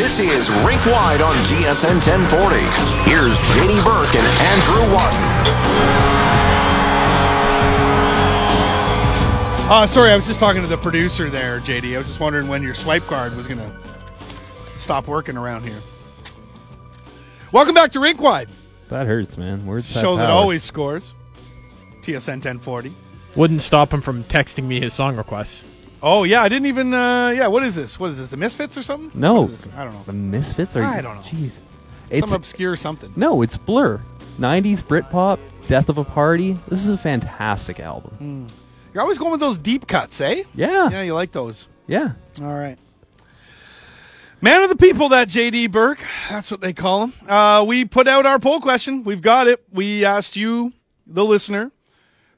This is Rink Wide on TSN 1040. Here's JD Burke and Andrew Wadden. Uh, sorry, I was just talking to the producer there, JD. I was just wondering when your swipe card was going to stop working around here. Welcome back to Rink Wide, That hurts, man. Words have show that power. always scores. TSN 1040. Wouldn't stop him from texting me his song requests. Oh yeah, I didn't even. Uh, yeah, what is this? What is this? The Misfits or something? No, What is this? I don't know. The Misfits are. I don't know. Jeez, it's Some obscure something. no, it's Blur. '90s Britpop, Death of a Party. This is a fantastic album. You're always going with those deep cuts, eh? Yeah, Yeah, you like those. yeah. All right. Man of the people, that JD Burke. That's what they call him. Uh, we put out our poll question. We've got it. We asked you, the listener,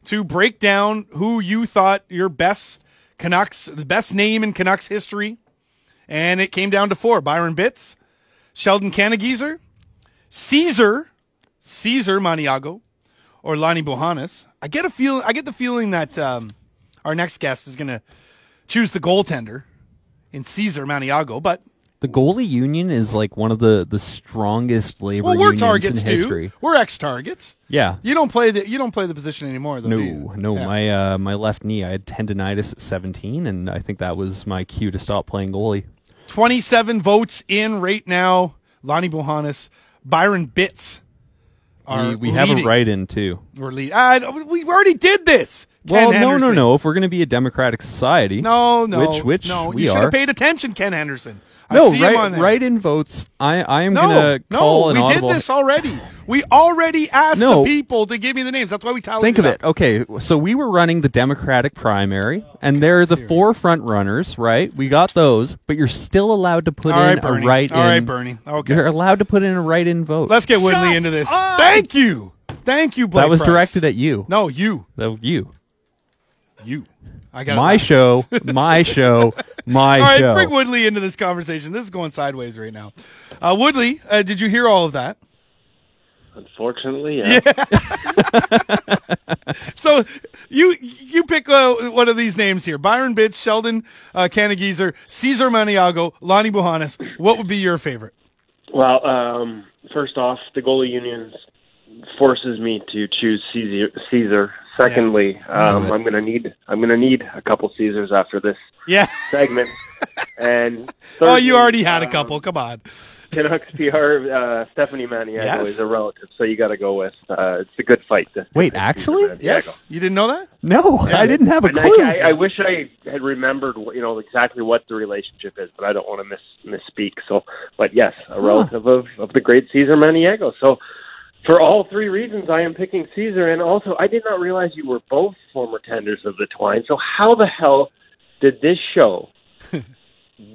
to break down who you thought your best Canucks, the best name in Canucks history. And it came down to four Byron Bitz, Sheldon Kannegiesser, Caesar, Caesar Maniago, or Lonny Bohonos. I get a feel. I get the feeling that um, our next guest is going to choose the goaltender in Caesar Maniago, but The goalie union is like one of the the strongest labor well, we're unions targets in too. history. We're ex targets. Yeah. You don't play the you don't play the position anymore though. No, no, Yeah. my uh, my left knee. I had tendonitis at 17, and I think that was my cue to stop playing goalie. 27 votes in right now. Lonny Bohonos, Byron Bitz. Are We, we have a write in too. We're lead. Uh, we already did this. Well, Ken no, no, no. If we're going to be a democratic society, no, no, which which no. we you should are. have paid attention, Ken Henderson. I no, see him on right, there. write in votes. I I am No, gonna call no, an we did this already. We already asked No. the people to give me the names. That's why we tallied Think of up. it. Okay, so we were running the Democratic primary, and they're the four front runners, right? We got those, but you're still allowed to put All in right, a write-in. All right, Bernie. Okay. You're allowed to put in a write-in vote. Let's get Woodley into this. Thank you. Thank you, Blake that was Price. directed at you. No, you. That- you. You. I got My show, my show, my show. All right, show. bring Woodley into this conversation. This is going sideways right now. Uh, Woodley, uh, did you hear all of that? Unfortunately, yeah. So you you pick uh, one of these names here: Byron Bitz, Sheldon uh, Kannegiesser, Caesar Maniago, Lonny Bohonos. What would be your favorite? Well, um, first off, the goalie union forces me to choose Caesar. Caesar. Secondly, um, I'm gonna need I'm gonna need a couple Caesars after this Yeah. segment. and Oh, you already had a um, couple. Come on. Canucks PR uh, Stephanie Maniago Yes. is a relative, so you got to go with. Uh, it's a good fight. To, to Wait, pick actually? Yes. You didn't know that? no, I didn't have a And clue. I, I, I wish I had remembered, you know, exactly what the relationship is, but I don't want to miss misspeak. So, but yes, a relative of, of the great Caesar Maniago. So, for all three reasons, I am picking Caesar. And also, I did not realize you were both former tenders of the Twine. So, how the hell did this show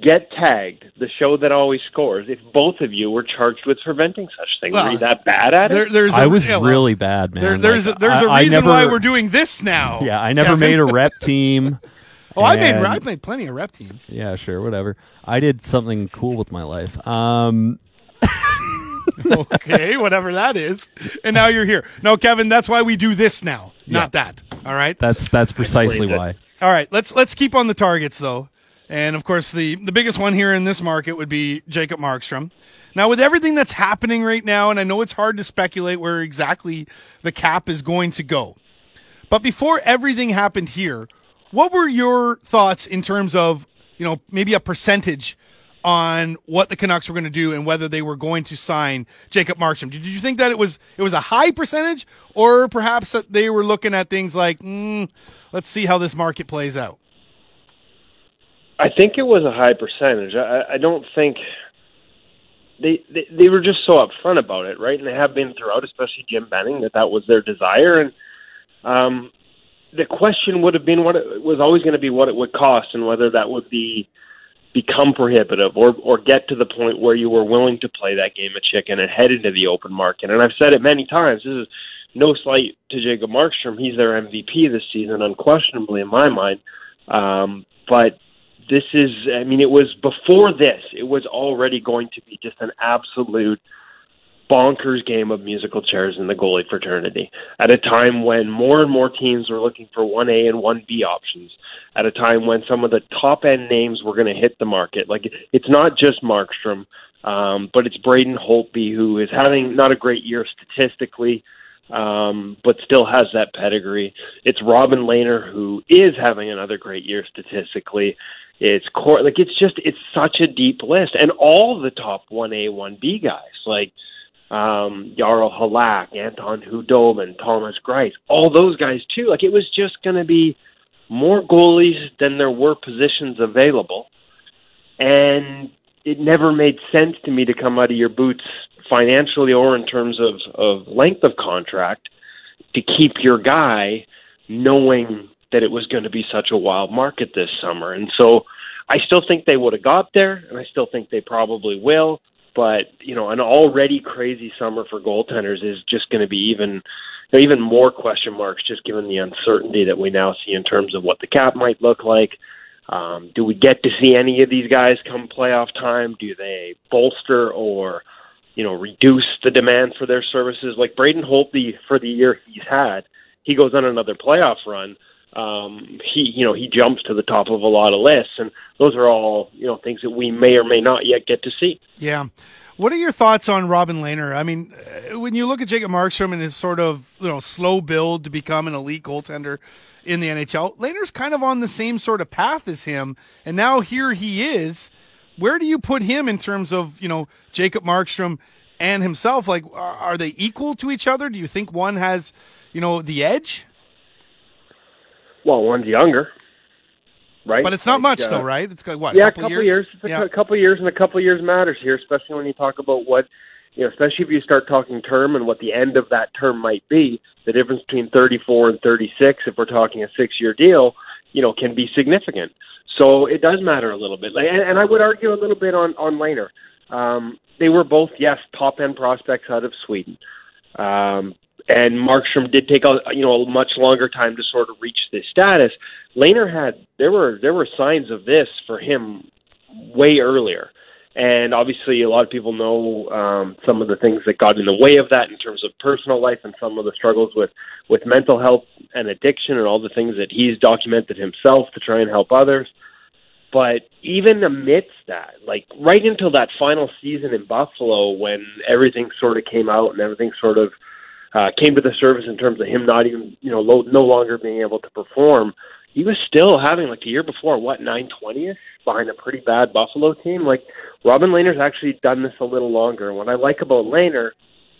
get tagged? The show that always scores. If both of you were charged with preventing such things, were you that bad at it? There, there's I a- was yeah, well, really bad, man. There, there's Like, a, there's a I- I reason never- why we're doing this now. Yeah, I never Kevin. made a rep team. Oh, I made I made plenty of rep teams. Yeah, sure, whatever. I did something cool with my life. Um, okay, whatever that is. And now you're here. No, Kevin, that's why we do this now, not that. All right. that's that's precisely believe it. why. All right. Let's let's keep on the targets though. And of course, the the biggest one here in this market would be Jakob Markstrom. Now, with everything that's happening right now, and I know it's hard to speculate where exactly the cap is going to go, but before everything happened here, what were your thoughts in terms of you know maybe a percentage on what the Canucks were going to do and whether they were going to sign Jakob Markstrom? Did you think that it was it was a high percentage, or perhaps that they were looking at things like, mm, let's see how this market plays out? I think it was a high percentage. I, I don't think they, they they were just so upfront about it, right? And they have been throughout, especially Jim Benning, that that was their desire. And um, the question would have been what it was always going to be what it would cost, and whether that would be become prohibitive or or get to the point where you were willing to play that game of chicken and head into the open market. And I've said it many times. This is no slight to Jakob Markstrom. He's their MVP this season, unquestionably in my mind. Um, but this is I mean it was before this it was already going to be just an absolute bonkers game of musical chairs in the goalie fraternity at a time when more and more teams were looking for 1A and 1B options, at a time when some of the top end names were going to hit the market. Like, it's not just Markstrom, um, but it's Braden Holtby, who is having not a great year statistically, um, but still has that pedigree. It's Robin Lehner, who is having another great year statistically. It's core, like it's just it's such a deep list, and all the top one A, one B guys like um, Jaro Halak, Anton Khudobin, Thomas Greiss, all those guys too. Like it was just going to be more goalies than there were positions available, and it never made sense to me to come out of your boots financially or in terms of of length of contract to keep your guy, knowing that it was going to be such a wild market this summer, and so. I still think they would have got there, and I still think they probably will but you know, an already crazy summer for goaltenders is just going to be even you know, even more question marks, just given the uncertainty that we now see in terms of what the cap might look like. Um, do we get to see any of these guys come playoff time? Do they bolster or you know reduce the demand for their services? Like Braden Holtby for the year he's had, he goes on another playoff run um, he you know he jumps to the top of a lot of lists, and those are all you know things that we may or may not yet get to see. Yeah. What are your thoughts on Robin Lehner? I mean, uh, when you look at Jakob Markstrom and his sort of you know slow build to become an elite goaltender in the NHL, Lehner's kind of on the same sort of path as him, and now here he is. Where do you put him in terms of you know Jakob Markstrom and himself? Like, are, are they equal to each other? Do you think one has you know the edge? Well, one's younger, right? But it's not like, much uh, though, right? It's got what? yeah, a a couple, years. years. A yeah. cou- couple years, and a couple years matters here, especially when you talk about what you know, especially if you start talking term and what the end of that term might be. The difference between 34 and 36, if we're talking a six-year deal, you know, can be significant. So it does matter a little bit, and, and I would argue a little bit on on Lehner. Um, they were both, yes, top end prospects out of Sweden. Um, and Markstrom did take a you know a much longer time to sort of reach this status. Lehner had there were there were signs of this for him way earlier, and obviously a lot of people know um, some of the things that got in the way of that in terms of personal life and some of the struggles with with mental health and addiction and all the things that he's documented himself to try and help others. But even amidst that, like right until that final season in Buffalo, when everything sort of came out and everything sort of uh, came to the surface in terms of him not even, you know, lo- no longer being able to perform. He was still having like the year before, what nine twenty twentieth behind a pretty bad Buffalo team. Like Robin Lehner's actually done this a little longer. And what I like about Lehner,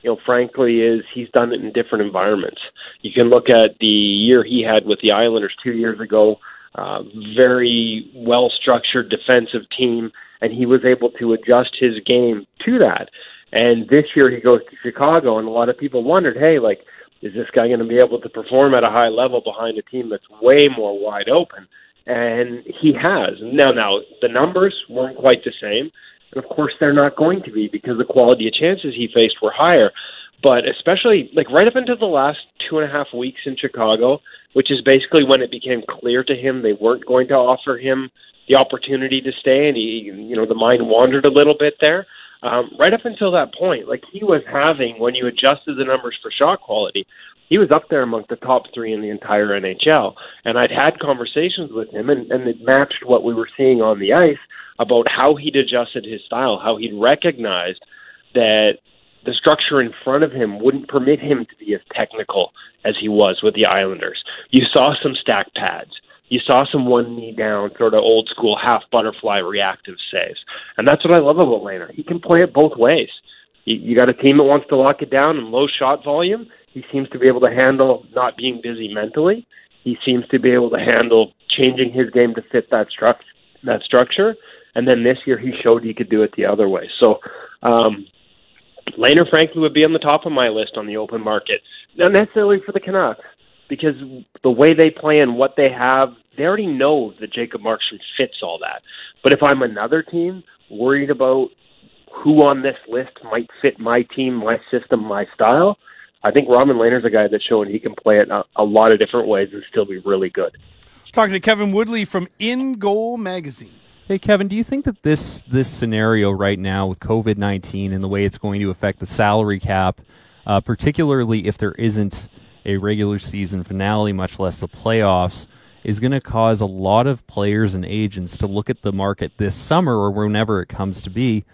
you know, frankly, is he's done it in different environments. You can look at the year he had with the Islanders two years ago. Uh, very well structured defensive team, and he was able to adjust his game to that. And this year he goes to Chicago, and a lot of people wondered, hey, like, is this guy going to be able to perform at a high level behind a team that's way more wide open? And he has. Now, now the numbers weren't quite the same, and of course they're not going to be because the quality of chances he faced were higher. But especially like right up into the last two and a half weeks in Chicago, which is basically when it became clear to him they weren't going to offer him the opportunity to stay, and he, you know, the mind wandered a little bit there um, right up until that point, like he was having, when you adjusted the numbers for shot quality, he was up there among the top three in the entire NHL. And I'd had conversations with him, and, and it matched what we were seeing on the ice about how he'd adjusted his style, how he'd recognized that the structure in front of him wouldn't permit him to be as technical as he was with the Islanders. You saw some stack pads you saw some one knee down, sort of old school half butterfly reactive saves. And that's what I love about Lehner. He can play it both ways. You, you got a team that wants to lock it down and low shot volume. He seems to be able to handle not being busy mentally. He seems to be able to handle changing his game to fit that struct that structure. And then this year he showed he could do it the other way. So um Lehner frankly would be on the top of my list on the open market. Not necessarily for the Canucks because the way they play and what they have, they already know that Jakob Markstrom fits all that. But if I'm another team worried about who on this list might fit my team, my system, my style, I think Robin Lehner's a guy that's showing he can play it a, a lot of different ways and still be really good. Talking to Kevin Woodley from In Goal Magazine. Hey Kevin, do you think that this this scenario right now with COVID nineteen and the way it's going to affect the salary cap, uh, particularly if there isn't a regular season finale, much less the playoffs, is going to cause a lot of players and agents to look at the market this summer or whenever it comes to be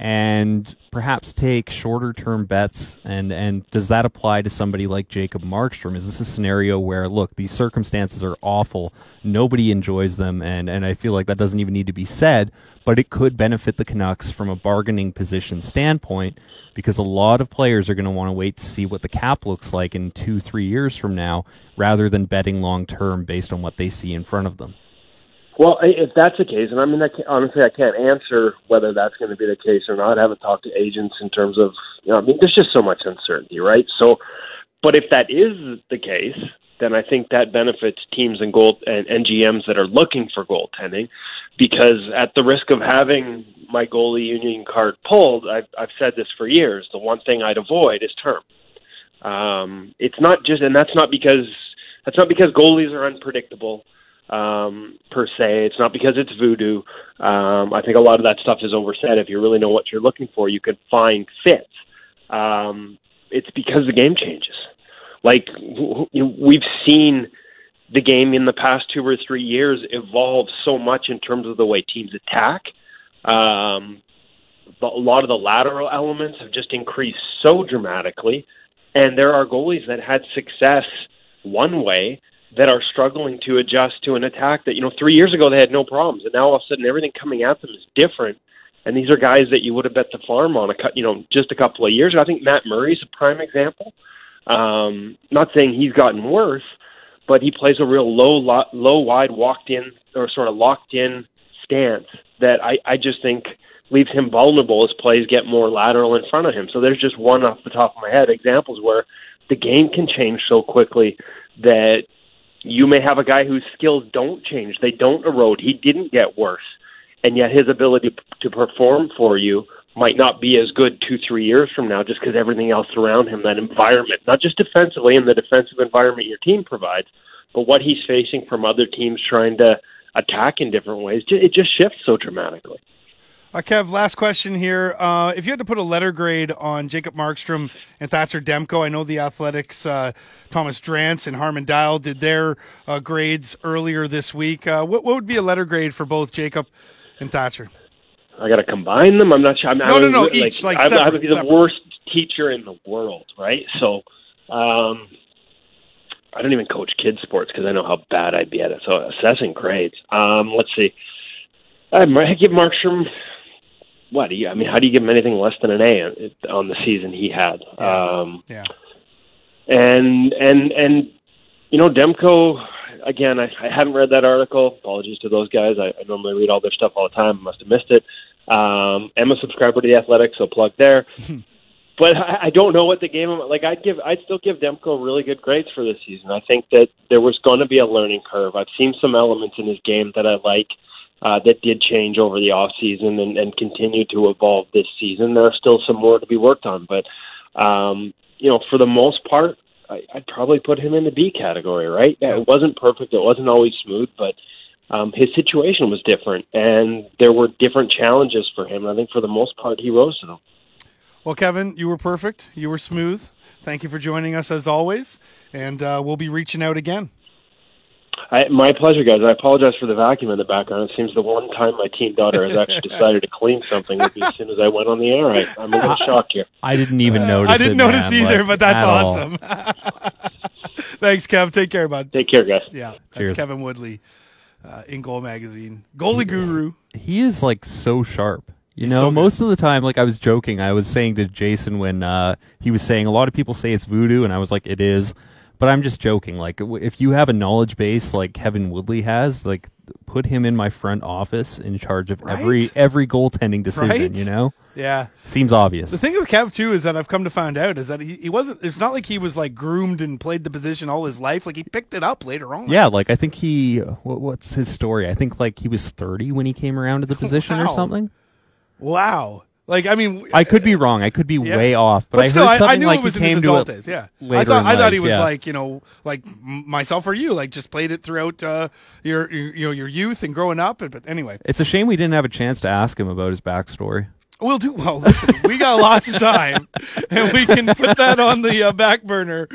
and perhaps take shorter term bets and and does that apply to somebody like Jakob Markstrom? Is this a scenario where look these circumstances are awful nobody enjoys them and and I feel like that doesn't even need to be said but it could benefit the Canucks from a bargaining position standpoint because a lot of players are going to want to wait to see what the cap looks like in 2 3 years from now rather than betting long term based on what they see in front of them Well, if that's the case, and I mean, I can't, honestly, I can't answer whether that's going to be the case or not. I haven't talked to agents in terms of, you know, I mean, there's just so much uncertainty, right? So, but if that is the case, then I think that benefits teams and goal and, and GMs that are looking for goaltending, because at the risk of having my goalie union card pulled, I've, I've said this for years. The one thing I'd avoid is term. Um, it's not just, and that's not because that's not because goalies are unpredictable um, per se. It's not because it's voodoo. Um, I think a lot of that stuff is oversaid. If you really know what you're looking for, you can find fits. Um, it's because the game changes. Like we've seen the game in the past two or three years evolve so much in terms of the way teams attack. Um, a lot of the lateral elements have just increased so dramatically, and there are goalies that had success one way that are struggling to adjust to an attack that you know three years ago they had no problems, and now all of a sudden everything coming at them is different. And these are guys that you would have bet the farm on a cou- you know just a couple of years ago. I think Matt Murray's a prime example. Um, not saying he's gotten worse, but he plays a real low, lo- low, wide, walked in or sort of locked in stance that I, I just think leaves him vulnerable as plays get more lateral in front of him. So there's just one off the top of my head examples where the game can change so quickly that you may have a guy whose skills don't change, they don't erode. He didn't get worse, and yet his ability to perform for you might not be as good two, three years from now, just because everything else around him, that environment, not just defensively in the defensive environment your team provides, but what he's facing from other teams trying to attack in different ways, it just shifts so dramatically. Uh, Kev, last question here. Uh, if you had to put a letter grade on Jakob Markstrom and Thatcher Demko, I know the Athletics, uh, Thomas Drance and Harman Dayal did their uh, grades earlier this week. Uh, what, what would be a letter grade for both Jakob and Thatcher? I got to combine them. I'm not sure. I'm, No, I no, no, each, like, would- I would be the separate. worst teacher in the world, right? So, um, I don't even coach kids sports because I know how bad I'd be at it. So, assessing grades. Um, let's see. I might give Markstrom. What do you? I mean, how do you give him anything less than an A on, on the season he had? Um, Yeah. and and and you know Demko again. I, I hadn't read that article. Apologies to those guys. I, I normally read all their stuff all the time. I Must have missed it. Um, I'm a subscriber to the Athletic, so plug there. but I, I don't know what the game. Like I'd give, I'd still give Demko really good grades for this season. I think that there was going to be a learning curve. I've seen some elements in his game that I like. Uh, that did change over the off season and, and continue to evolve this season. There are still some more to be worked on, but um, you know, for the most part, I, I'd probably put him in the B category. Right? Yeah. It wasn't perfect. It wasn't always smooth, but um, his situation was different, and there were different challenges for him. And I think for the most part, he rose to them. Well, Kevin, you were perfect. You were smooth. Thank you for joining us as always, and uh, we'll be reaching out again. I, my pleasure, guys. I apologize for the vacuum in the background. It seems the one time my teen daughter has actually decided to clean something would be as soon as I went on the air. I, I'm a little shocked here. I didn't even notice I didn't it, notice man, either, like, but that's awesome. Thanks, Kev. Take care, bud. Take care, guys. Yeah, that's Cheers. Kevin Woodley, uh, in Goal Magazine, goalie guru. he is like so sharp. You He's know, so most of the time, like I was joking, I was saying to Jason when uh, he was saying a lot of people say it's voodoo, and I was like, it is. But I'm just joking. Like, if you have a knowledge base like Kevin Woodley has, like, put him in my front office in charge of every Right? every goaltending decision. Right? You know, Yeah. seems obvious. The thing with Kev too is that I've come to find out is that he, he wasn't. It's not like he was like groomed and played the position all his life. Like he picked it up later on. Yeah, like I think he. What, what's his story? I think like he was 30 when he came around to the position or something. Wow. Like, I mean, I could be wrong. I could be Yeah. way off, but, I still, heard something knew like it was he came to days. Yeah, I thought I thought he was yeah. like you know like myself or you, like just played it throughout uh, your, your you know your youth and growing up. But anyway, It's a shame we didn't have a chance to ask him about his backstory. we'll do well. Listen, we got lots of time, and we can put that on the uh, back burner.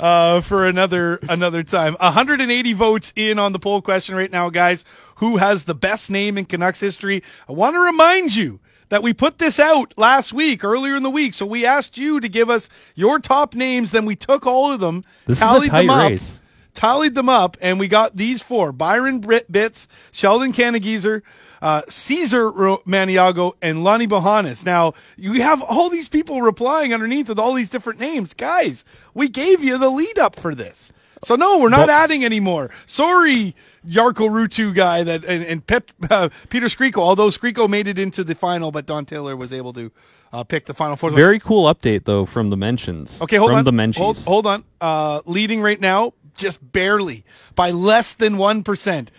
Uh, for another another time, 180 votes in on the poll question right now, guys. Who has the best name in Canucks history? I want to remind you that we put this out last week, earlier in the week. So we asked you to give us your top names. Then we took all of them, This tallied them up, race. tallied them up, and we got these four: Byron Brit- Bitz, Sheldon Kannegiesser, uh, Caesar Ro- Maniago, and Lonny Bohonos. Now you have all these people replying underneath with all these different names, guys. We gave you the lead up for this, so no, we're not adding anymore. Sorry. Jarkko Ruutu guy that and, and Pep, uh, Petri Skriko, although Skriko made it into the final, but Don Taylor was able to uh, pick the final four. Very cool update though from the mentions. Okay, hold from on. the mentions. Hold, hold on. Uh, leading right now, just barely by less than one percent.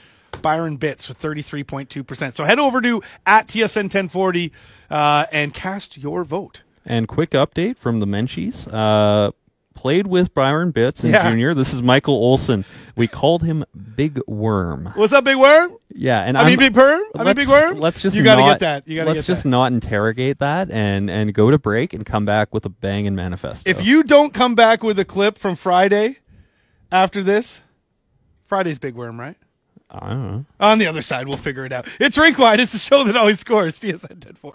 Byron Bitz with thirty three point two percent. So head over to at TSN ten forty uh, and cast your vote. And quick update from the Menchies. Uh, played with Byron Bitz in Yeah. junior. This is Michael Olson. We called him Big Worm. What's up, Big Worm? Yeah, and I mean, I'm- Big Perm. I mean, Big Worm. Let's just you gotta not- get that. You gotta let's just that. not interrogate that and and go to break and come back with a bang and manifesto. If you don't come back with a clip from Friday after this, Friday's Big Worm, right? I don't know. On the other side, we'll figure it out. It's Rink Wide. It's a show that always scores. TSN ten forty.